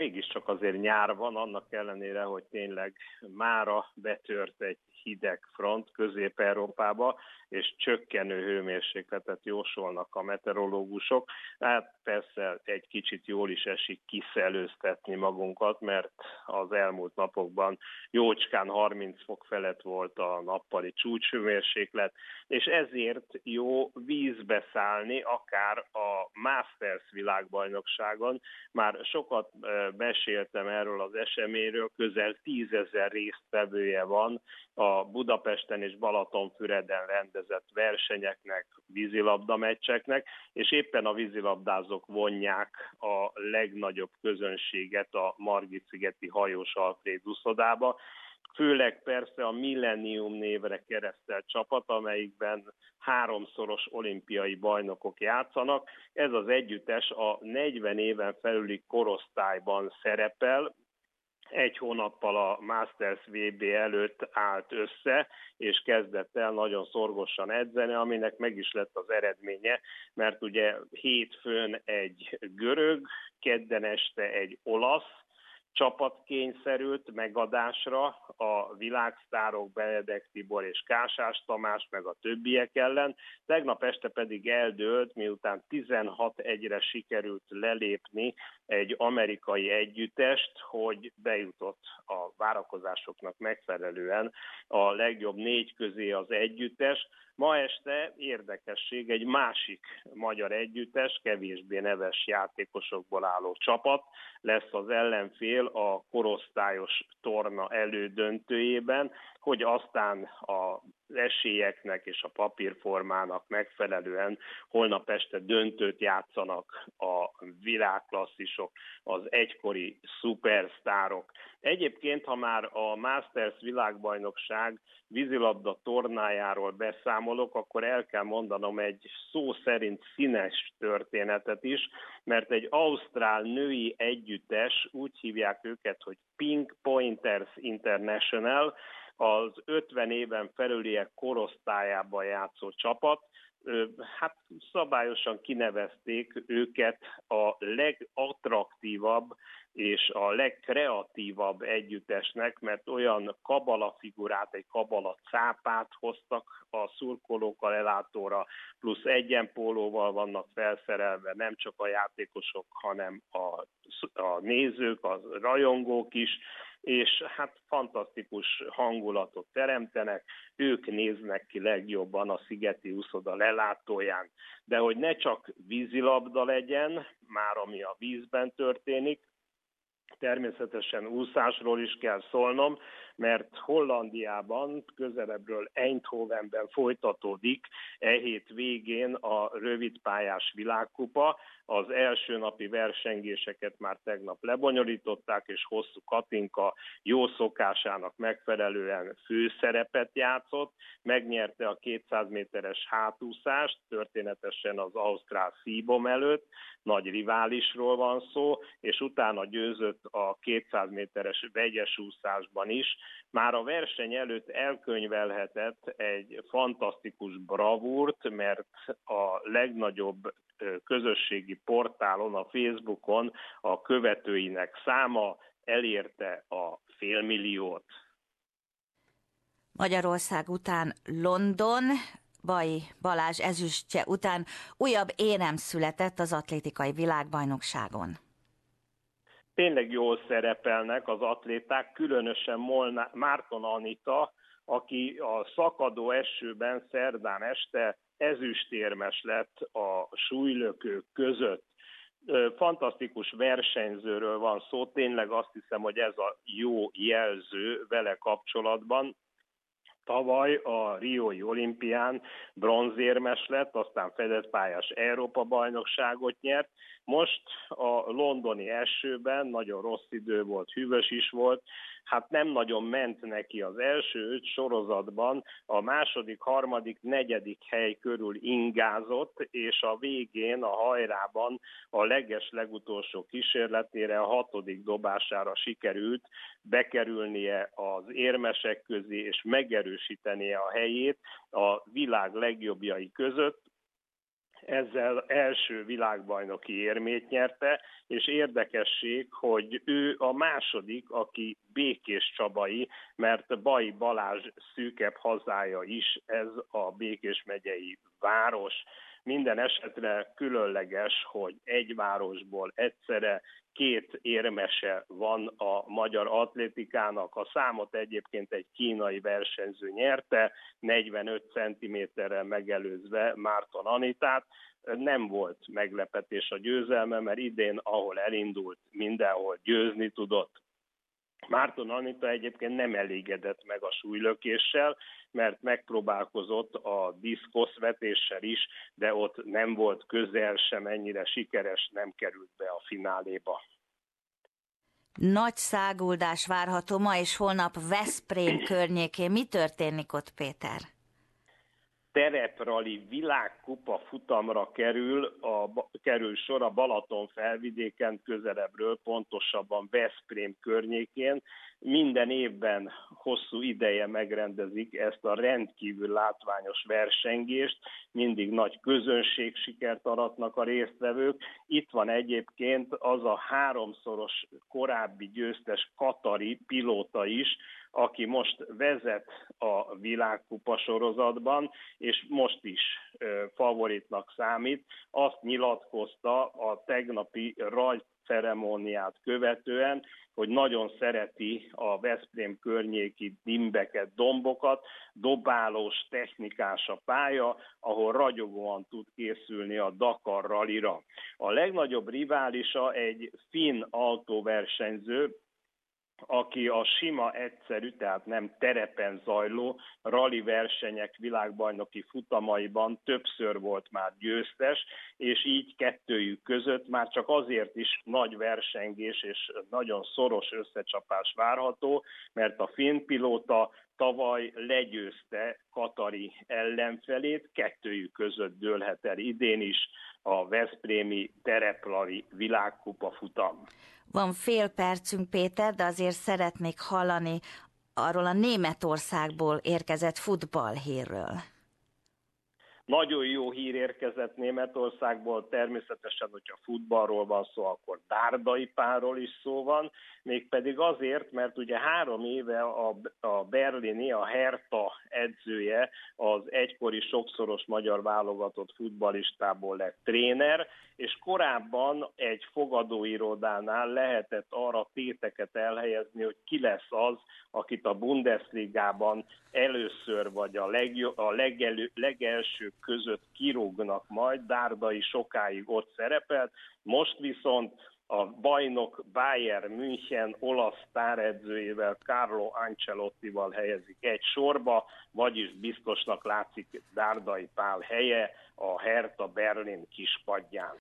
mégiscsak azért nyár van, annak ellenére, hogy tényleg mára betört egy hideg front Közép-Európába, és csökkenő hőmérsékletet jósolnak a meteorológusok. Hát persze egy kicsit jól is esik kiszelőztetni magunkat, mert az elmúlt napokban jócskán 30 fok felett volt a nappali csúcshőmérséklet, és ezért jó vízbe szállni, akár a Masters világbajnokságon. Már sokat beséltem erről az eseményről, közel tízezer résztvevője van a Budapesten és Balatonfüreden rendezett versenyeknek, vízilabda meccseknek, és éppen a vízilabdázók vonják a legnagyobb közönséget a Margit-szigeti hajós Alfred uszodába, főleg persze a Millennium névre keresztelt csapat, amelyikben háromszoros olimpiai bajnokok játszanak. Ez az együttes a 40 éven felüli korosztályban szerepel, egy hónappal a Masters VB előtt állt össze, és kezdett el nagyon szorgosan edzeni, aminek meg is lett az eredménye, mert ugye hétfőn egy görög, kedden este egy olasz, csapat kényszerült megadásra a világsztárok Benedek Tibor és Kásás Tamás, meg a többiek ellen. Tegnap este pedig eldőlt, miután 16-1-re sikerült lelépni egy amerikai együttest, hogy bejutott a várakozásoknak megfelelően a legjobb négy közé az együttes. Ma este érdekesség egy másik magyar együttes, kevésbé neves játékosokból álló csapat lesz az ellenfél a korosztályos torna elődöntőjében, hogy aztán a esélyeknek és a papírformának megfelelően holnap este döntőt játszanak a világklasszisok, az egykori szupersztárok. Egyébként, ha már a Masters világbajnokság vízilabda tornájáról beszámolok, akkor el kell mondanom egy szó szerint színes történetet is, mert egy ausztrál női együttes, úgy hívják őket, hogy Pink Pointers International, az 50 éven felüliek korosztályában játszó csapat, hát szabályosan kinevezték őket a legattraktívabb és a legkreatívabb együttesnek, mert olyan kabala figurát, egy kabala cápát hoztak a szurkolókkal elátóra, plusz egyenpólóval vannak felszerelve nem csak a játékosok, hanem a, a nézők, a rajongók is, és hát fantasztikus hangulatot teremtenek, ők néznek ki legjobban a Szigeti úszoda lelátóján. De hogy ne csak vízilabda legyen, már ami a vízben történik, természetesen úszásról is kell szólnom, mert Hollandiában, közelebbről Eindhovenben folytatódik e hét végén a rövidpályás világkupa. Az első napi versengéseket már tegnap lebonyolították, és hosszú Katinka jó szokásának megfelelően főszerepet játszott. Megnyerte a 200 méteres hátúszást, történetesen az Ausztrál Szíbom előtt, nagy riválisról van szó, és utána győzött a 200 méteres vegyes úszásban is, már a verseny előtt elkönyvelhetett egy fantasztikus bravúrt, mert a legnagyobb közösségi portálon, a Facebookon a követőinek száma elérte a félmilliót. Magyarország után London, Bai Balázs ezüstje után újabb érem született az atlétikai világbajnokságon tényleg jól szerepelnek az atléták, különösen Molna, Márton Anita, aki a szakadó esőben szerdán este ezüstérmes lett a súlylökők között. Fantasztikus versenyzőről van szó, tényleg azt hiszem, hogy ez a jó jelző vele kapcsolatban. Tavaly a Riói olimpián bronzérmes lett, aztán fedett pályás Európa bajnokságot nyert. Most a londoni esőben nagyon rossz idő volt, hűvös is volt, hát nem nagyon ment neki az első öt sorozatban, a második, harmadik, negyedik hely körül ingázott, és a végén, a hajrában a leges legutolsó kísérletére, a hatodik dobására sikerült bekerülnie az érmesek közé, és megerősítenie a helyét a világ legjobbjai között, ezzel első világbajnoki érmét nyerte, és érdekesség, hogy ő a második, aki Békés Csabai, mert Bai Balázs szűkebb hazája is ez a Békés megyei város. Minden esetre különleges, hogy egy városból egyszerre két érmese van a magyar atlétikának. A számot egyébként egy kínai versenyző nyerte, 45 cm-rel megelőzve Márton Anitát. Nem volt meglepetés a győzelme, mert idén, ahol elindult, mindenhol győzni tudott. Márton Anita egyébként nem elégedett meg a súlylökéssel, mert megpróbálkozott a diszkoszvetéssel is, de ott nem volt közel sem ennyire sikeres, nem került be a fináléba. Nagy száguldás várható ma és holnap Veszprém környékén. Mi történik ott, Péter? Tereprali világkupa futamra kerül, a, kerül sor a Balaton felvidéken közelebbről, pontosabban Veszprém környékén. Minden évben hosszú ideje megrendezik ezt a rendkívül látványos versengést, mindig nagy közönség sikert aratnak a résztvevők. Itt van egyébként az a háromszoros korábbi győztes Katari pilóta is, aki most vezet a világkupa sorozatban, és most is favoritnak számít. Azt nyilatkozta a tegnapi rajt ceremóniát követően, hogy nagyon szereti a Veszprém környéki dimbeket, dombokat, dobálós, technikás a pálya, ahol ragyogóan tud készülni a Dakar rallyra. A legnagyobb riválisa egy finn autóversenyző, aki a sima egyszerű, tehát nem terepen zajló rally versenyek világbajnoki futamaiban többször volt már győztes, és így kettőjük között már csak azért is nagy versengés és nagyon szoros összecsapás várható, mert a finn pilóta tavaly legyőzte Katari ellenfelét, kettőjük között dőlhet el idén is a Veszprémi tereplari világkupa futam. Van fél percünk, Péter, de azért szeretnék hallani arról a Németországból érkezett futballhírről. Nagyon jó hír érkezett Németországból, természetesen, hogyha futballról van szó, akkor Dárdai párról is szó van, mégpedig azért, mert ugye három éve a, a berlini, a Hertha edzője az egykori sokszoros magyar válogatott futballistából lett tréner, és korábban egy fogadóirodánál lehetett arra téteket elhelyezni, hogy ki lesz az, akit a Bundesligában először vagy a, legjo, a legelő, legelső között kirúgnak majd, Dárdai sokáig ott szerepelt, most viszont a bajnok Bayern München olasz sztáredzőjével, Carlo Ancelottival helyezik egy sorba, vagyis biztosnak látszik Dárdai Pál helye a Hertha Berlin kispadján.